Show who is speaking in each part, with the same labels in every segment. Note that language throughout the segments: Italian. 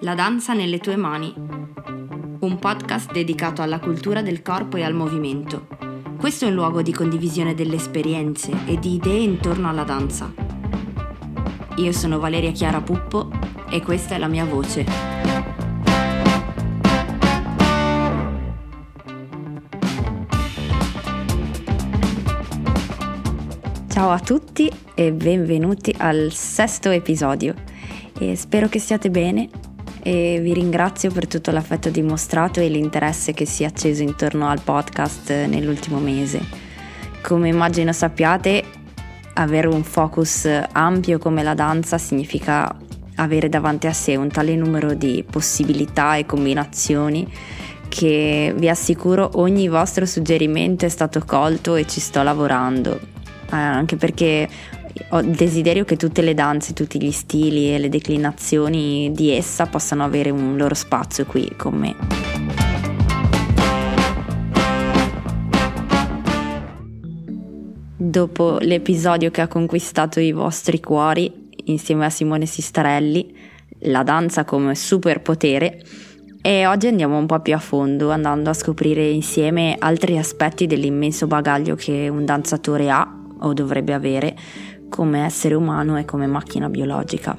Speaker 1: La danza nelle tue mani. Un podcast dedicato alla cultura del corpo e al movimento. Questo è un luogo di condivisione delle esperienze e di idee intorno alla danza. Io sono Valeria Chiara Puppo e questa è la mia voce. Ciao a tutti e benvenuti al sesto episodio. E spero che stiate bene e vi ringrazio per tutto l'affetto dimostrato e l'interesse che si è acceso intorno al podcast nell'ultimo mese. Come immagino sappiate, avere un focus ampio come la danza significa avere davanti a sé un tale numero di possibilità e combinazioni che vi assicuro ogni vostro suggerimento è stato colto e ci sto lavorando, eh, anche perché ho il desiderio che tutte le danze, tutti gli stili e le declinazioni di essa possano avere un loro spazio qui con me. Dopo l'episodio che ha conquistato i vostri cuori insieme a Simone Sistarelli, la danza come superpotere, e oggi andiamo un po' più a fondo andando a scoprire insieme altri aspetti dell'immenso bagaglio che un danzatore ha o dovrebbe avere come essere umano e come macchina biologica.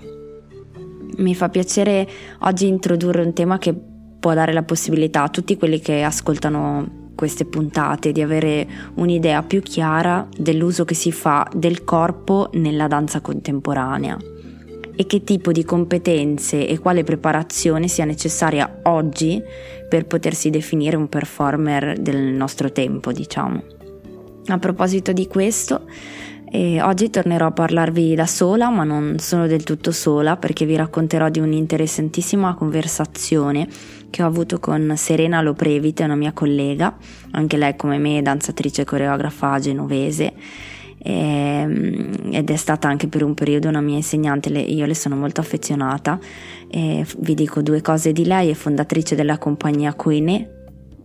Speaker 1: Mi fa piacere oggi introdurre un tema che può dare la possibilità a tutti quelli che ascoltano queste puntate di avere un'idea più chiara dell'uso che si fa del corpo nella danza contemporanea e che tipo di competenze e quale preparazione sia necessaria oggi per potersi definire un performer del nostro tempo, diciamo. A proposito di questo, e oggi tornerò a parlarvi da sola, ma non sono del tutto sola perché vi racconterò di un'interessantissima conversazione che ho avuto con Serena Loprevite, una mia collega, anche lei come me danzatrice e coreografa genovese ehm, ed è stata anche per un periodo una mia insegnante, io le sono molto affezionata. Vi dico due cose di lei, è fondatrice della compagnia Coine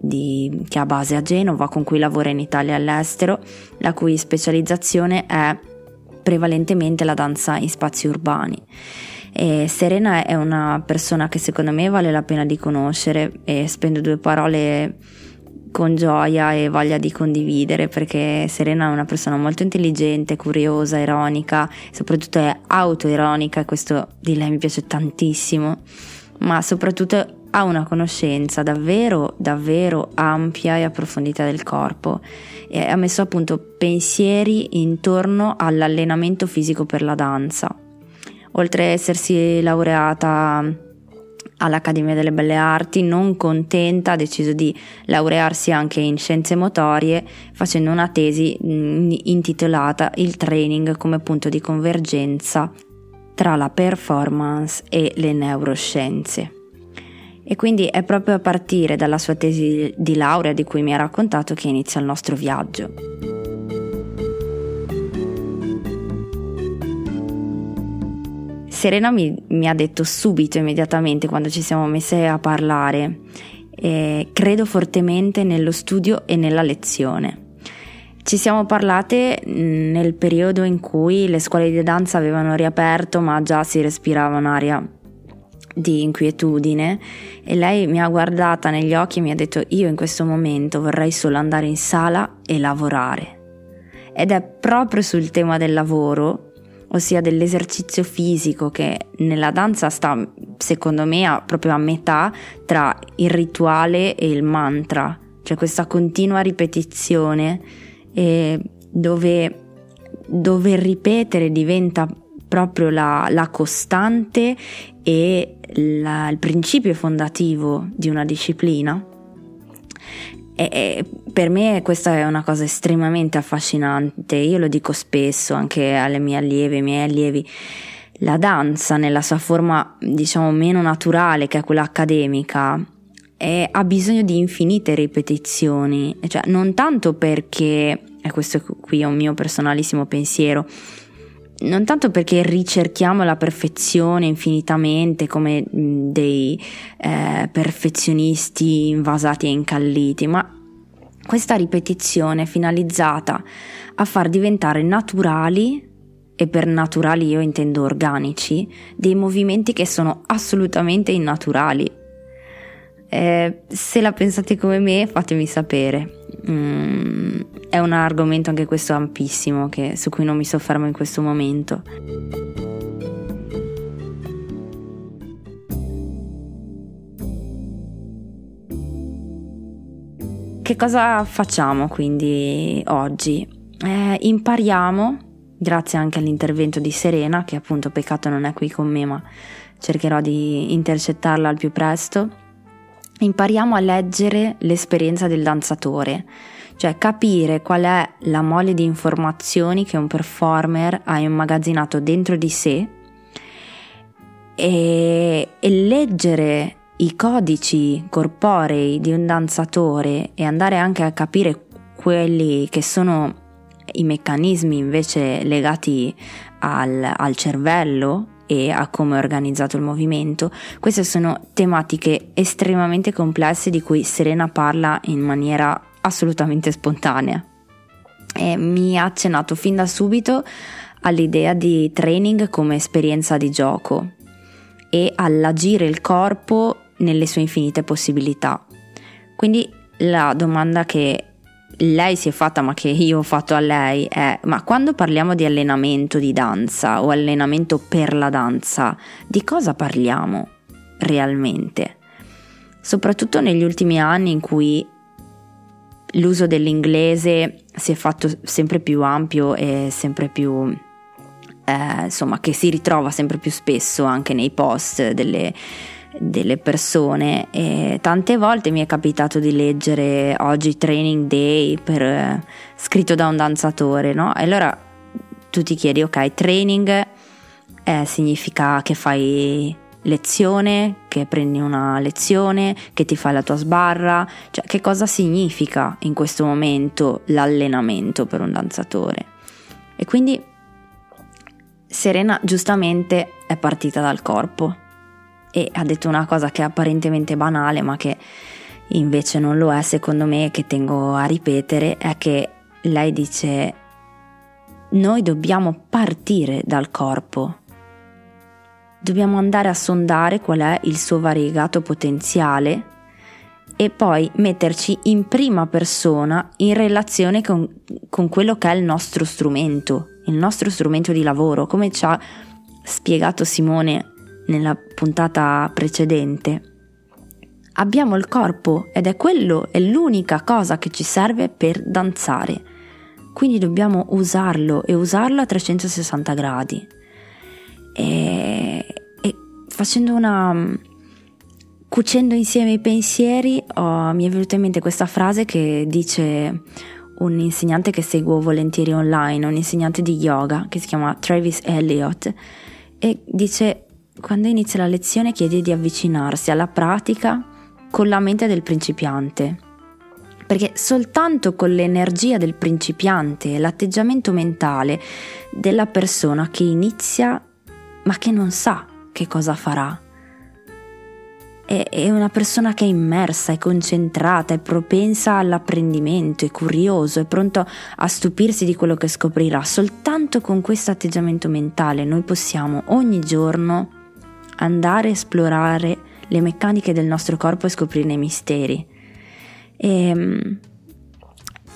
Speaker 1: di, che ha base a Genova, con cui lavora in Italia e all'estero, la cui specializzazione è prevalentemente la danza in spazi urbani. E Serena è una persona che secondo me vale la pena di conoscere e spendo due parole con gioia e voglia di condividere perché Serena è una persona molto intelligente, curiosa, ironica, soprattutto è autoironica questo di lei mi piace tantissimo, ma soprattutto ha una conoscenza davvero, davvero ampia e approfondita del corpo e ha messo appunto pensieri intorno all'allenamento fisico per la danza. Oltre a essersi laureata all'Accademia delle Belle Arti, non contenta, ha deciso di laurearsi anche in scienze motorie facendo una tesi intitolata Il training come punto di convergenza tra la performance e le neuroscienze. E quindi è proprio a partire dalla sua tesi di laurea di cui mi ha raccontato che inizia il nostro viaggio. Serena mi, mi ha detto subito, immediatamente, quando ci siamo messe a parlare, eh, credo fortemente nello studio e nella lezione. Ci siamo parlate nel periodo in cui le scuole di danza avevano riaperto, ma già si respirava un'aria di inquietudine e lei mi ha guardata negli occhi e mi ha detto io in questo momento vorrei solo andare in sala e lavorare. Ed è proprio sul tema del lavoro, ossia dell'esercizio fisico che nella danza sta secondo me a, proprio a metà tra il rituale e il mantra, cioè questa continua ripetizione dove, dove ripetere diventa proprio la, la costante e la, il principio fondativo di una disciplina. E, e per me questa è una cosa estremamente affascinante, io lo dico spesso anche alle mie allieve, ai miei allievi. La danza nella sua forma, diciamo, meno naturale, che è quella accademica, è, ha bisogno di infinite ripetizioni, cioè non tanto perché, e questo qui è un mio personalissimo pensiero, non tanto perché ricerchiamo la perfezione infinitamente come dei eh, perfezionisti invasati e incalliti, ma questa ripetizione è finalizzata a far diventare naturali e per naturali io intendo organici, dei movimenti che sono assolutamente innaturali. Eh, se la pensate come me, fatemi sapere. Mm, è un argomento anche questo ampissimo che, su cui non mi soffermo in questo momento. Che cosa facciamo quindi oggi? Eh, impariamo, grazie anche all'intervento di Serena, che appunto peccato non è qui con me, ma cercherò di intercettarla al più presto. Impariamo a leggere l'esperienza del danzatore, cioè capire qual è la mole di informazioni che un performer ha immagazzinato dentro di sé e, e leggere i codici corporei di un danzatore e andare anche a capire quelli che sono i meccanismi invece legati al, al cervello e a come è organizzato il movimento, queste sono tematiche estremamente complesse di cui Serena parla in maniera assolutamente spontanea. E mi ha accennato fin da subito all'idea di training come esperienza di gioco e all'agire il corpo nelle sue infinite possibilità. Quindi la domanda che lei si è fatta, ma che io ho fatto a lei, è: ma quando parliamo di allenamento di danza o allenamento per la danza, di cosa parliamo realmente? Soprattutto negli ultimi anni in cui l'uso dell'inglese si è fatto sempre più ampio e sempre più eh, insomma che si ritrova sempre più spesso anche nei post delle, delle persone e tante volte mi è capitato di leggere oggi training day per, eh, scritto da un danzatore no? e allora tu ti chiedi ok training eh, significa che fai lezione, che prendi una lezione, che ti fai la tua sbarra, cioè che cosa significa in questo momento l'allenamento per un danzatore. E quindi Serena giustamente è partita dal corpo e ha detto una cosa che è apparentemente banale ma che invece non lo è secondo me che tengo a ripetere è che lei dice noi dobbiamo partire dal corpo. Dobbiamo andare a sondare qual è il suo variegato potenziale e poi metterci in prima persona in relazione con, con, quello che è il nostro strumento, il nostro strumento di lavoro, come ci ha spiegato Simone nella puntata precedente. Abbiamo il corpo ed è quello, è l'unica cosa che ci serve per danzare. Quindi dobbiamo usarlo e usarlo a 360 gradi. E, e facendo una cucendo insieme i pensieri oh, mi è venuta in mente questa frase che dice un insegnante che seguo volentieri online, un insegnante di yoga che si chiama Travis Elliott e dice quando inizia la lezione chiede di avvicinarsi alla pratica con la mente del principiante perché soltanto con l'energia del principiante l'atteggiamento mentale della persona che inizia ma che non sa che cosa farà. È una persona che è immersa, è concentrata, è propensa all'apprendimento, è curioso, è pronto a stupirsi di quello che scoprirà. Soltanto con questo atteggiamento mentale noi possiamo ogni giorno andare a esplorare le meccaniche del nostro corpo e scoprirne i misteri. E, ehm,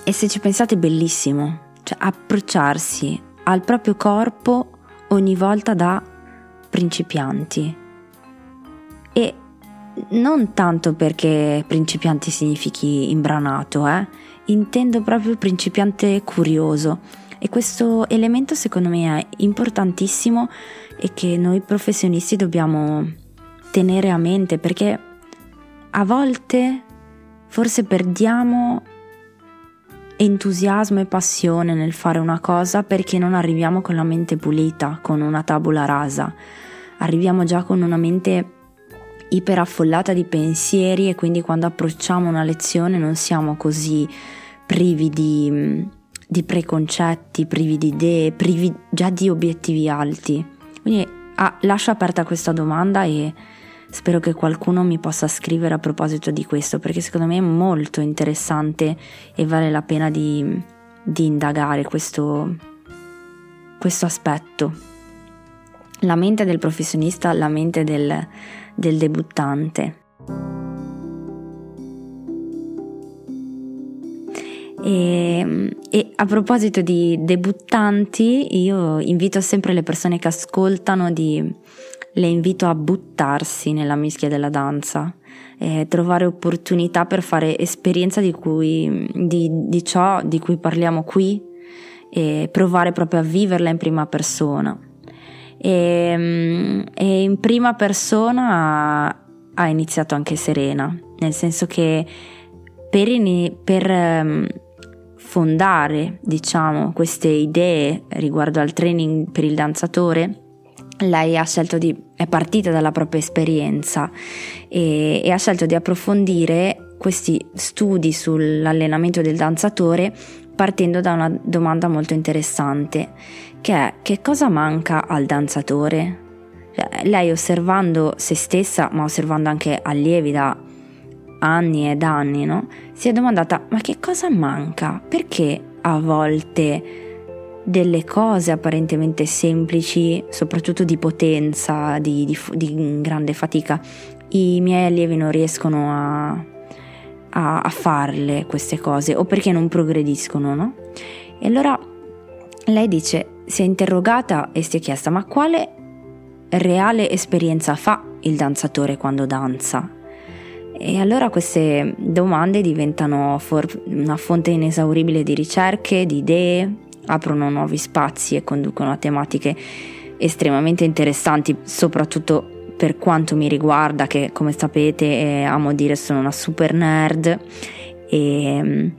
Speaker 1: e se ci pensate è bellissimo, cioè approcciarsi al proprio corpo ogni volta da principianti. E non tanto perché principiante significhi imbranato, eh? intendo proprio principiante curioso. E questo elemento secondo me è importantissimo e che noi professionisti dobbiamo tenere a mente perché a volte forse perdiamo entusiasmo e passione nel fare una cosa perché non arriviamo con la mente pulita, con una tabula rasa. Arriviamo già con una mente iperaffollata di pensieri e quindi quando approcciamo una lezione non siamo così privi di, di preconcetti, privi di idee, privi già di obiettivi alti. Quindi ah, lascio aperta questa domanda e Spero che qualcuno mi possa scrivere a proposito di questo perché secondo me è molto interessante e vale la pena di, di indagare questo, questo aspetto. La mente del professionista, la mente del, del debuttante. E, e, a proposito di debuttanti, io invito sempre le persone che ascoltano di, le invito a buttarsi nella mischia della danza, eh, trovare opportunità per fare esperienza di, cui, di, di ciò di cui parliamo qui e provare proprio a viverla in prima persona. E, e in prima persona ha, ha, iniziato anche Serena, nel senso che per, per ehm, fondare, diciamo, queste idee riguardo al training per il danzatore, lei ha scelto di, è partita dalla propria esperienza e, e ha scelto di approfondire questi studi sull'allenamento del danzatore partendo da una domanda molto interessante, che è che cosa manca al danzatore? Cioè, lei osservando se stessa, ma osservando anche allievi da anni ed anni, no? Si è domandata ma che cosa manca? Perché a volte delle cose apparentemente semplici, soprattutto di potenza, di, di, di grande fatica, i miei allievi non riescono a, a, a, farle queste cose o perché non progrediscono, no? E allora lei dice, si è interrogata e si è chiesta ma quale reale esperienza fa il danzatore quando danza? E allora queste domande diventano for- una fonte inesauribile di ricerche, di idee, aprono nuovi spazi e conducono a tematiche estremamente interessanti, soprattutto per quanto mi riguarda, che come sapete eh, amo dire sono una super nerd. E,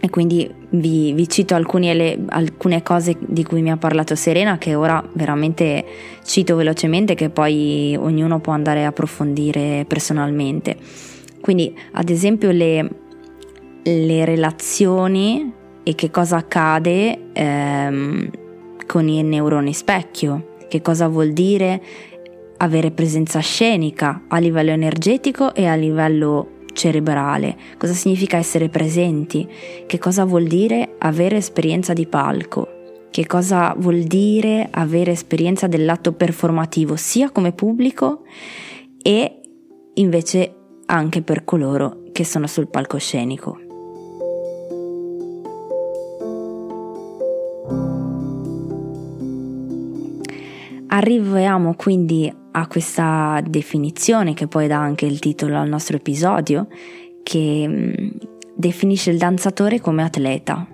Speaker 1: e quindi vi, vi cito ele, alcune cose di cui mi ha parlato Serena che ora veramente cito velocemente che poi ognuno può andare a approfondire personalmente. Quindi ad esempio le, le relazioni e che cosa accade ehm, con i neuroni specchio, che cosa vuol dire avere presenza scenica a livello energetico e a livello cerebrale, cosa significa essere presenti, che cosa vuol dire avere esperienza di palco, che cosa vuol dire avere esperienza dell'atto performativo sia come pubblico e invece anche per coloro che sono sul palcoscenico. Arriviamo quindi a questa definizione che poi dà anche il titolo al nostro episodio, che mm, definisce il danzatore come atleta.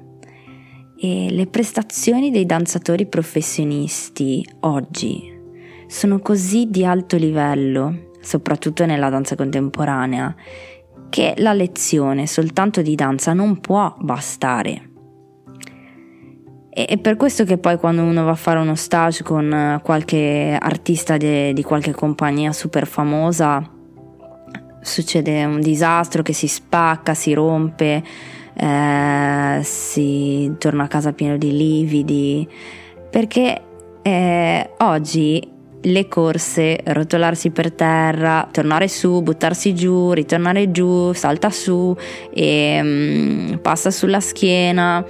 Speaker 1: E le prestazioni dei danzatori professionisti oggi sono così di alto livello, soprattutto nella danza contemporanea, che la lezione soltanto di danza non può bastare è per questo che poi quando uno va a fare uno stage con eh, qualche artista de, di qualche compagnia super famosa, succede un disastro che si spacca, si rompe, eh, si torna a casa pieno di lividi, perché eh, oggi le corse, rotolarsi per terra, tornare su, buttarsi giù, ritornare giù, salta su e um, passa sulla schiena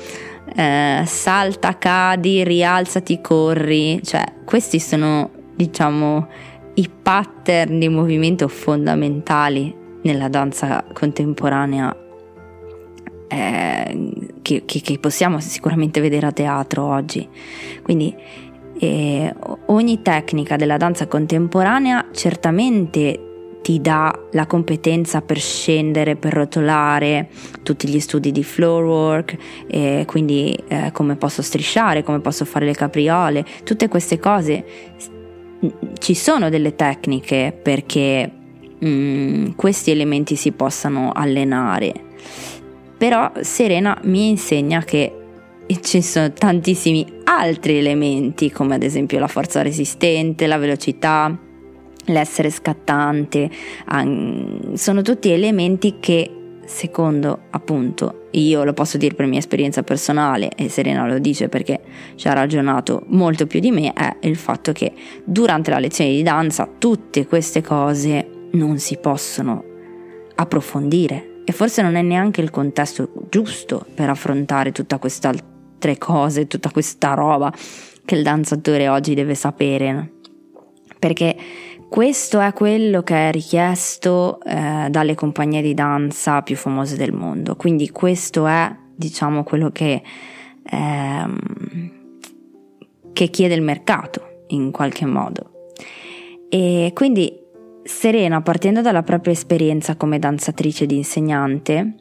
Speaker 1: eh, salta, cadi, rialzati, corri, cioè questi sono diciamo i pattern di movimento fondamentali nella danza contemporanea eh, che, che, che, possiamo sicuramente vedere a teatro oggi. Quindi eh, ogni tecnica della danza contemporanea certamente ti dà la competenza per scendere, per rotolare, tutti gli studi di floor work, eh, quindi eh, come posso strisciare, come posso fare le capriole, tutte queste cose. Ci sono delle tecniche perché mh, mm, questi elementi si possano allenare, però Serena mi insegna che ci sono tantissimi altri elementi come ad esempio la forza resistente, la velocità, l'essere scattante, sono tutti elementi che secondo appunto io lo posso dire per mia esperienza personale e Serena lo dice perché ci ha ragionato molto più di me è il fatto che durante la lezione di danza tutte queste cose non si possono approfondire e forse non è neanche il contesto giusto per affrontare tutta questa altre cose, tutta questa roba che il danzatore oggi deve sapere. Perché questo è quello che è richiesto eh, dalle compagnie di danza più famose del mondo. Quindi questo è, diciamo, quello che, ehm, che chiede il mercato in qualche modo. E quindi Serena, partendo dalla propria esperienza come danzatrice ed insegnante,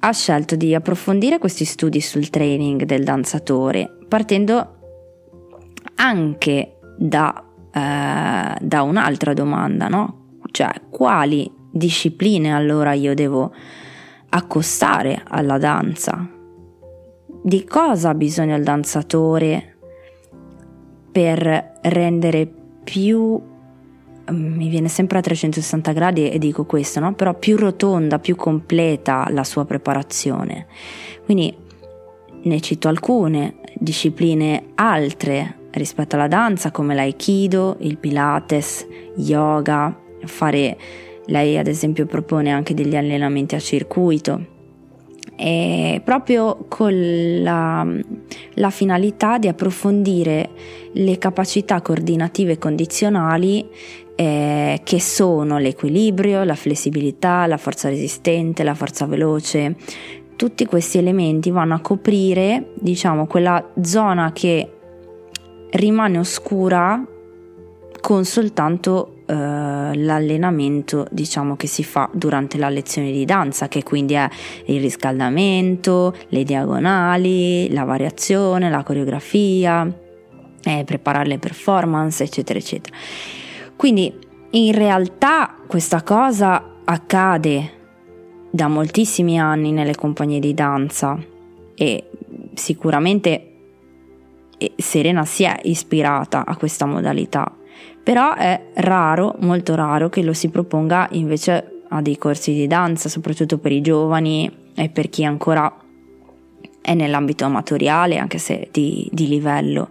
Speaker 1: ha scelto di approfondire questi studi sul training del danzatore, partendo anche da, eh, da un'altra domanda, no? Cioè, quali discipline allora io devo accostare alla danza? Di cosa ha bisogno il danzatore per rendere più mi viene sempre a 360 gradi e dico questo, no? però più rotonda, più completa la sua preparazione. Quindi ne cito alcune discipline altre rispetto alla danza come l'aikido, il pilates, yoga, fare lei ad esempio propone anche degli allenamenti a circuito e proprio con la, la finalità di approfondire le capacità coordinative e condizionali eh, che sono l'equilibrio, la flessibilità, la forza resistente, la forza veloce. Tutti questi elementi vanno a coprire, diciamo, quella zona che rimane oscura con soltanto eh, l'allenamento diciamo che si fa durante la lezione di danza che quindi è il riscaldamento, le diagonali, la variazione, la coreografia, eh, preparare le performance eccetera eccetera. Quindi in realtà questa cosa accade da moltissimi anni nelle compagnie di danza e sicuramente Serena si è ispirata a questa modalità, però è raro, molto raro che lo si proponga invece a dei corsi di danza, soprattutto per i giovani e per chi ancora è nell'ambito amatoriale, anche se di, di livello.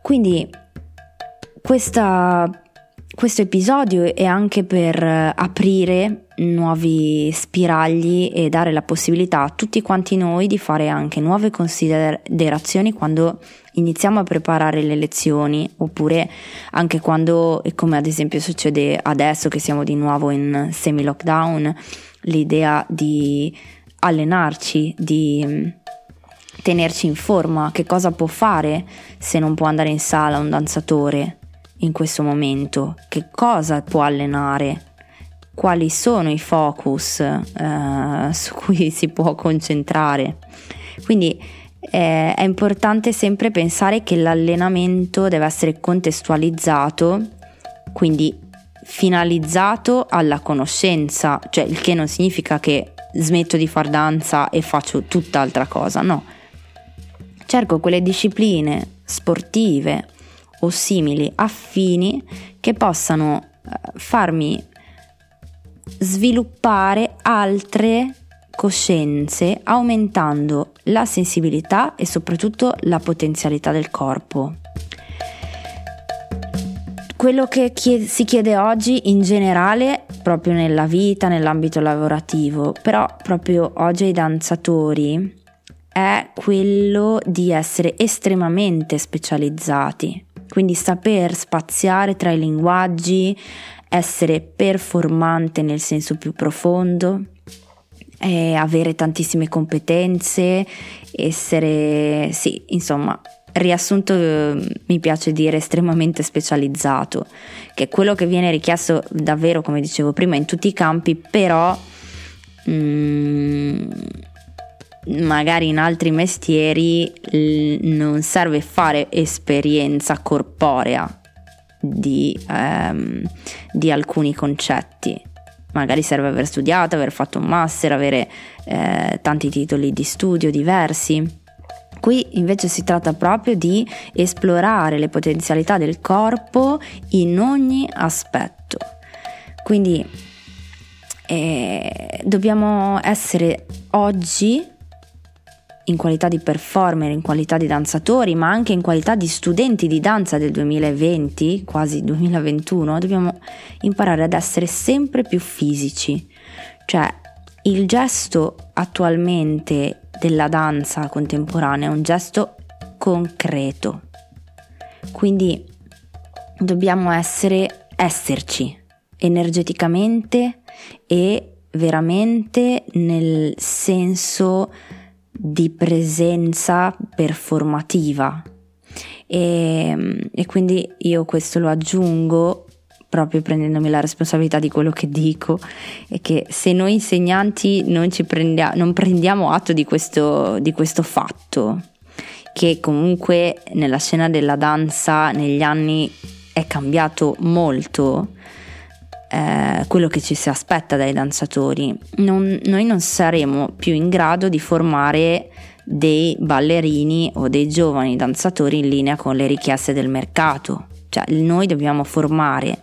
Speaker 1: Quindi questa, questo episodio è anche per aprire nuovi spiragli e dare la possibilità a tutti quanti noi di fare anche nuove considerazioni quando iniziamo a preparare le lezioni oppure anche quando, come ad esempio succede adesso che siamo di nuovo in semi lockdown, l'idea di allenarci, di tenerci in forma, che cosa può fare se non può andare in sala un danzatore in questo momento, che cosa può allenare, quali sono i focus eh, su cui si può concentrare. Quindi eh, è importante sempre pensare che l'allenamento deve essere contestualizzato, quindi finalizzato alla conoscenza, cioè il che non significa che smetto di far danza e faccio tutt'altra cosa, no. Cerco quelle discipline sportive o simili affini che possano eh, farmi sviluppare altre coscienze aumentando la sensibilità e soprattutto la potenzialità del corpo. Quello che chied- si chiede oggi in generale, proprio nella vita, nell'ambito lavorativo, però proprio oggi ai danzatori è quello di essere estremamente specializzati, quindi saper spaziare tra i linguaggi, essere performante nel senso più profondo, avere tantissime competenze, essere, sì, insomma, riassunto mi piace dire estremamente specializzato, che è quello che viene richiesto davvero, come dicevo prima, in tutti i campi, però... Mm, magari in altri mestieri non serve fare esperienza corporea di, ehm, di, alcuni concetti. Magari serve aver studiato, aver fatto un master, avere eh, tanti titoli di studio diversi. Qui invece si tratta proprio di esplorare le potenzialità del corpo in ogni aspetto. Quindi eh, dobbiamo essere oggi in qualità di performer, in qualità di danzatori, ma anche in qualità di studenti di danza del 2020, quasi 2021, dobbiamo imparare ad essere sempre più fisici, Cioè, il gesto attualmente della danza contemporanea è un gesto concreto. Quindi dobbiamo essere esserci energeticamente e veramente nel senso di presenza performativa. E, e quindi io questo lo aggiungo proprio prendendomi la responsabilità di quello che dico e che se noi insegnanti non, prendia, non prendiamo atto di questo, di questo fatto, che comunque nella scena della danza negli anni è cambiato molto, eh, quello che ci si aspetta dai danzatori, non, noi non saremo più in grado di formare dei ballerini o dei giovani danzatori in linea con le richieste del mercato. Cioè, noi dobbiamo formare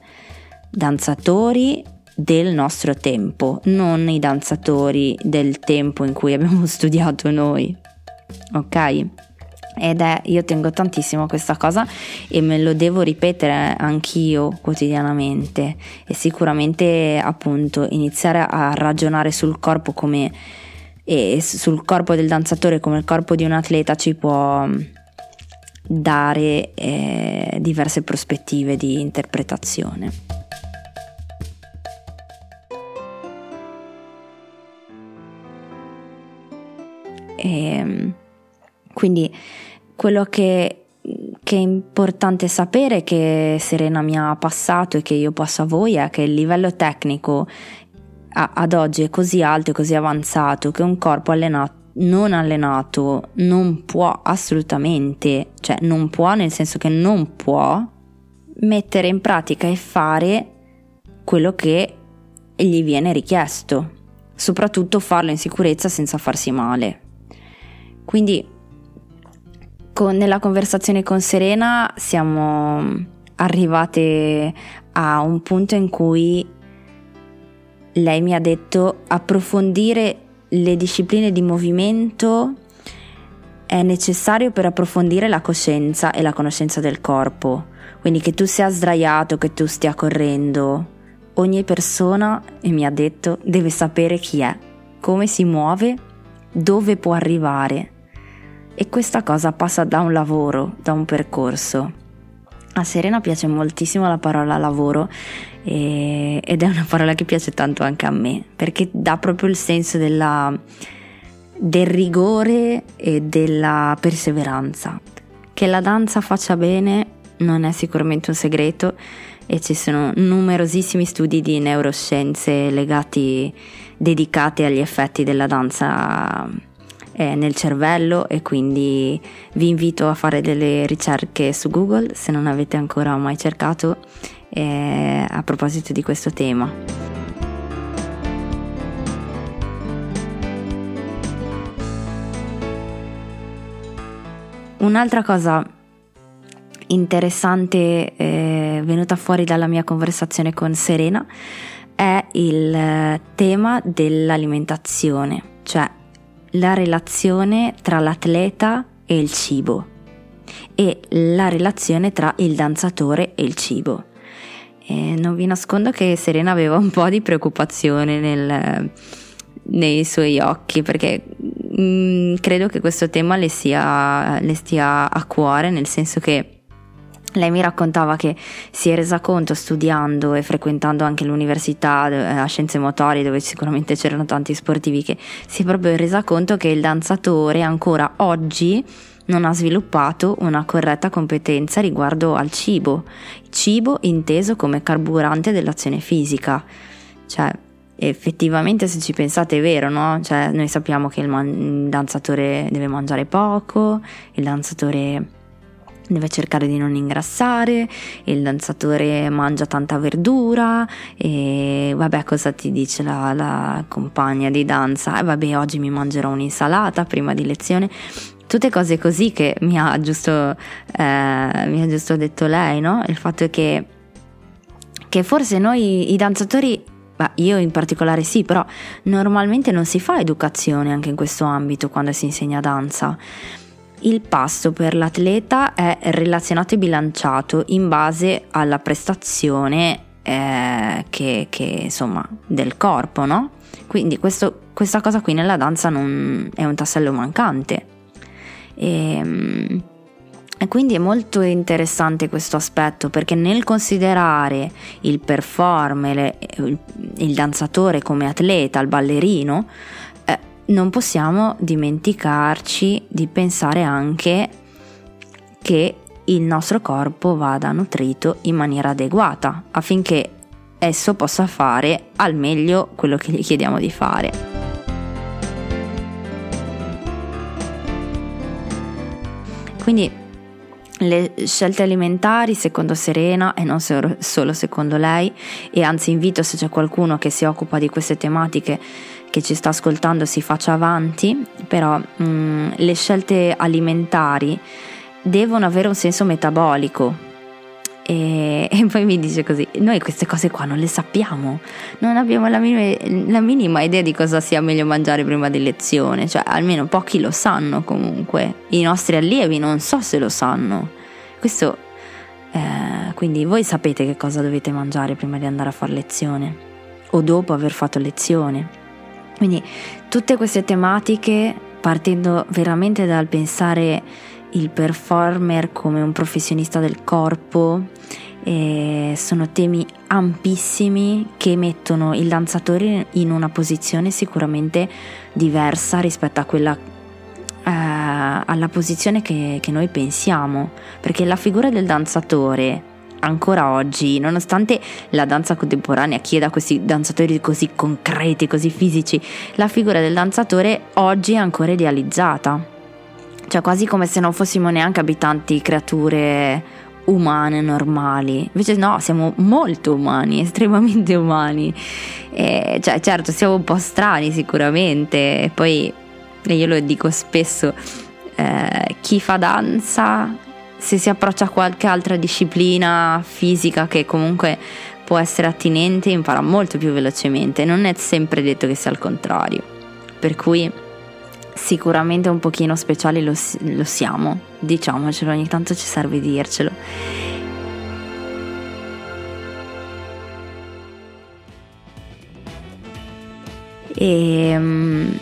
Speaker 1: danzatori del nostro tempo, non i danzatori del tempo in cui abbiamo studiato noi. Ok? Ed è, io tengo tantissimo a questa cosa e me lo devo ripetere anch'io quotidianamente e sicuramente appunto iniziare a ragionare sul corpo come e sul corpo del danzatore come il corpo di un atleta ci può dare eh, diverse prospettive di interpretazione. E, ehm, quindi quello che, che, è importante sapere che Serena mi ha passato e che io passo a voi è che il livello tecnico a, ad oggi è così alto e così avanzato che un corpo allenato non allenato non può assolutamente, cioè non può nel senso che non può mettere in pratica e fare quello che gli viene richiesto, soprattutto farlo in sicurezza senza farsi male. Quindi con, nella conversazione con Serena siamo arrivate a un punto in cui lei mi ha detto approfondire le discipline di movimento è necessario per approfondire la coscienza e la conoscenza del corpo. Quindi che tu sia sdraiato, che tu stia correndo, ogni persona, e mi ha detto, deve sapere chi è, come si muove, dove può arrivare e questa cosa passa da un lavoro, da un percorso. A Serena piace moltissimo la parola lavoro e, ed è una parola che piace tanto anche a me perché dà proprio il senso della, del rigore e della perseveranza. Che la danza faccia bene non è sicuramente un segreto e ci sono numerosissimi studi di neuroscienze legati, dedicati agli effetti della danza eh, nel cervello e quindi vi invito a fare delle ricerche su Google se non avete ancora mai cercato eh, a proposito di questo tema. Un'altra cosa interessante eh, venuta fuori dalla mia conversazione con Serena è il eh, tema dell'alimentazione, cioè la relazione tra l'atleta e il cibo e la relazione tra il danzatore e il cibo. E non vi nascondo che Serena aveva un po' di preoccupazione nel, nei suoi occhi perché mh, mm, credo che questo tema le, sia, le stia a cuore, nel senso che lei mi raccontava che si è resa conto studiando e frequentando anche l'università eh, a scienze motorie dove sicuramente c'erano tanti sportivi che si è proprio resa conto che il danzatore ancora oggi non ha sviluppato una corretta competenza riguardo al cibo, cibo inteso come carburante dell'azione fisica. Cioè, effettivamente se ci pensate è vero, no? Cioè, noi sappiamo che il, man- il danzatore deve mangiare poco, il danzatore deve cercare di non ingrassare, il danzatore mangia tanta verdura e vabbè cosa ti dice la, la compagna di danza? Eh vabbè oggi mi mangerò un'insalata prima di lezione. Tutte cose così che mi ha giusto, eh, mi ha giusto detto lei, no? Il fatto è che, che forse noi i danzatori Beh, io in particolare sì, però normalmente non si fa educazione anche in questo ambito quando si insegna danza il pasto per l'atleta è relazionato e bilanciato in base alla prestazione eh, che, che, insomma, del corpo, no? Quindi questo, questa cosa qui nella danza non è un tassello mancante. E, ehm, e quindi è molto interessante questo aspetto perché nel considerare il performer, il, il danzatore come atleta, il ballerino, non possiamo dimenticarci di pensare anche che il nostro corpo vada nutrito in maniera adeguata affinché esso possa fare al meglio quello che gli chiediamo di fare. Quindi le scelte alimentari secondo Serena e non solo secondo lei e anzi invito se c'è qualcuno che si occupa di queste tematiche che ci sta ascoltando si faccia avanti, però mh, mm, le scelte alimentari devono avere un senso metabolico. E, e, poi mi dice così, noi queste cose qua non le sappiamo, non abbiamo la minima, la minima, idea di cosa sia meglio mangiare prima di lezione, cioè almeno pochi lo sanno comunque, i nostri allievi non so se lo sanno. Questo, eh, quindi voi sapete che cosa dovete mangiare prima di andare a fare lezione o dopo aver fatto lezione. Quindi tutte queste tematiche partendo veramente dal pensare il performer come un professionista del corpo. Eh, sono temi ampissimi che mettono il danzatore in una posizione sicuramente diversa rispetto a quella eh, alla posizione che, che noi pensiamo perché la figura del danzatore ancora oggi, nonostante la danza contemporanea chieda questi danzatori così concreti, così fisici, la figura del danzatore oggi è ancora idealizzata cioè quasi come se non fossimo neanche abitanti creature umane, normali. Invece no, siamo molto umani, estremamente umani. E, cioè, certo, siamo un po' strani sicuramente. E poi io lo dico spesso, eh, chi fa danza, se si approccia a qualche altra disciplina fisica che comunque può essere attinente, impara molto più velocemente. Non è sempre detto che sia il contrario. Per cui sicuramente un pochino speciali lo, lo siamo, diciamocelo, ogni tanto ci serve dircelo. E ehm,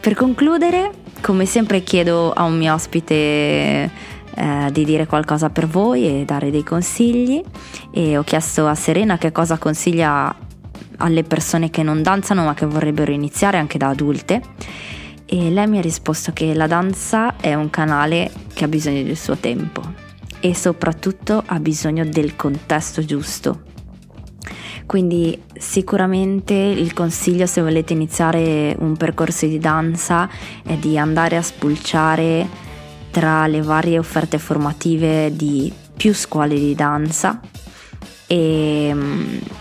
Speaker 1: per concludere, come sempre chiedo a un mio ospite eh, di dire qualcosa per voi e dare dei consigli e ho chiesto a Serena che cosa consiglia alle persone che non danzano ma che vorrebbero iniziare anche da adulte e lei mi ha risposto che la danza è un canale che ha bisogno del suo tempo e soprattutto ha bisogno del contesto giusto. Quindi sicuramente il consiglio se volete iniziare un percorso di danza è di andare a spulciare tra le varie offerte formative di più scuole di danza e,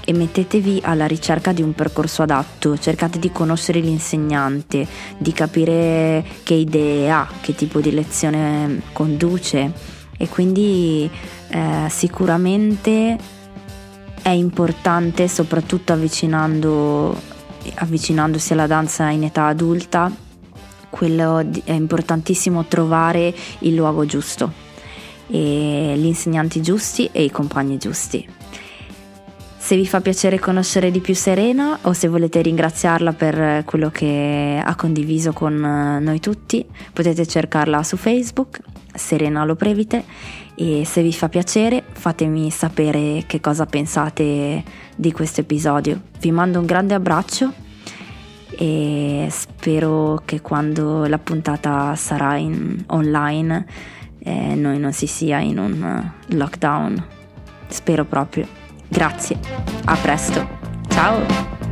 Speaker 1: e, mettetevi alla ricerca di un percorso adatto, cercate di conoscere l'insegnante, di capire che idee ha, che tipo di lezione conduce e quindi eh, sicuramente è importante, soprattutto avvicinando, avvicinandosi alla danza in età adulta, quello è importantissimo trovare il luogo giusto gli insegnanti giusti e i compagni giusti. Se vi fa piacere conoscere di più Serena o se volete ringraziarla per quello che ha condiviso con noi tutti, potete cercarla su Facebook, Serena Loprevite, e se vi fa piacere fatemi sapere che cosa pensate di questo episodio. Vi mando un grande abbraccio e spero che quando la puntata sarà in online eh, noi non si sia in un lockdown. Spero proprio. Grazie, a presto, ciao!